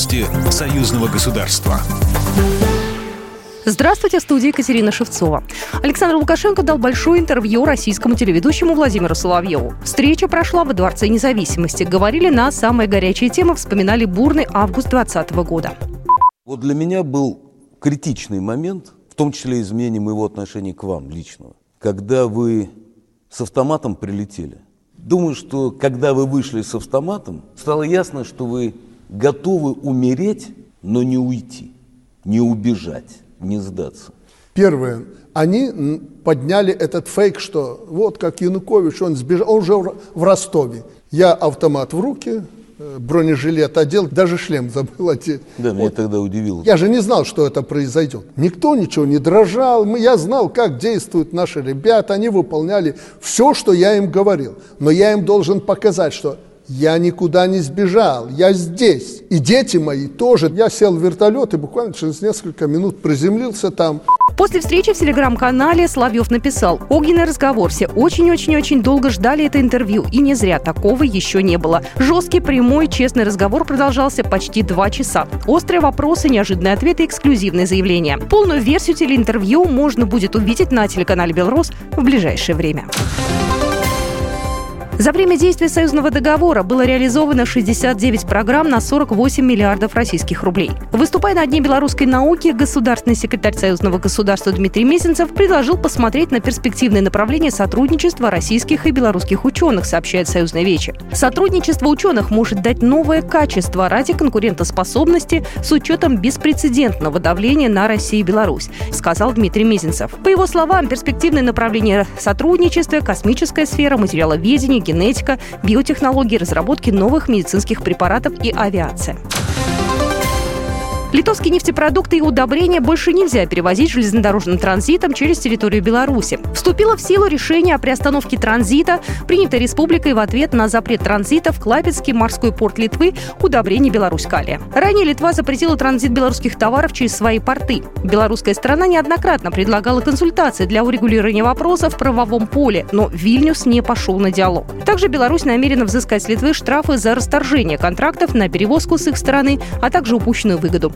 Новости союзного государства. Здравствуйте, в студии Екатерина Шевцова. Александр Лукашенко дал большое интервью российскому телеведущему Владимиру Соловьеву. Встреча прошла во Дворце независимости. Говорили на самые горячие темы, вспоминали бурный август 2020 года. Вот для меня был критичный момент, в том числе изменение моего отношения к вам личного, когда вы с автоматом прилетели. Думаю, что когда вы вышли с автоматом, стало ясно, что вы готовы умереть, но не уйти, не убежать, не сдаться. Первое. Они подняли этот фейк, что вот как Янукович, он сбежал, он уже в Ростове. Я автомат в руки, Э, бронежилет одел, даже шлем забыл одеть. Да, меня вот. тогда удивило. Я же не знал, что это произойдет. Никто ничего не дрожал. Я знал, как действуют наши ребята. Они выполняли все, что я им говорил. Но я им должен показать, что я никуда не сбежал, я здесь. И дети мои тоже. Я сел в вертолет и буквально через несколько минут приземлился там. После встречи в телеграм-канале Славьев написал «Огненный разговор. Все очень-очень-очень долго ждали это интервью. И не зря. Такого еще не было. Жесткий, прямой, честный разговор продолжался почти два часа. Острые вопросы, неожиданные ответы, эксклюзивные заявления. Полную версию телеинтервью можно будет увидеть на телеканале «Белрос» в ближайшее время. За время действия союзного договора было реализовано 69 программ на 48 миллиардов российских рублей. Выступая на Дне белорусской науки, государственный секретарь союзного государства Дмитрий Месенцев предложил посмотреть на перспективные направления сотрудничества российских и белорусских ученых, сообщает Союзная Вече. Сотрудничество ученых может дать новое качество ради конкурентоспособности с учетом беспрецедентного давления на Россию и Беларусь, сказал Дмитрий Мезенцев. По его словам, перспективные направления сотрудничества, космическая сфера, материаловедение, генетика, биотехнологии, разработки новых медицинских препаратов и авиация. Литовские нефтепродукты и удобрения больше нельзя перевозить железнодорожным транзитом через территорию Беларуси. Вступило в силу решение о приостановке транзита, принятое республикой в ответ на запрет транзита в Клапецкий морской порт Литвы удобрений Беларусь-Калия. Ранее Литва запретила транзит белорусских товаров через свои порты. Белорусская сторона неоднократно предлагала консультации для урегулирования вопроса в правовом поле, но Вильнюс не пошел на диалог. Также Беларусь намерена взыскать с Литвы штрафы за расторжение контрактов на перевозку с их стороны, а также упущенную выгоду.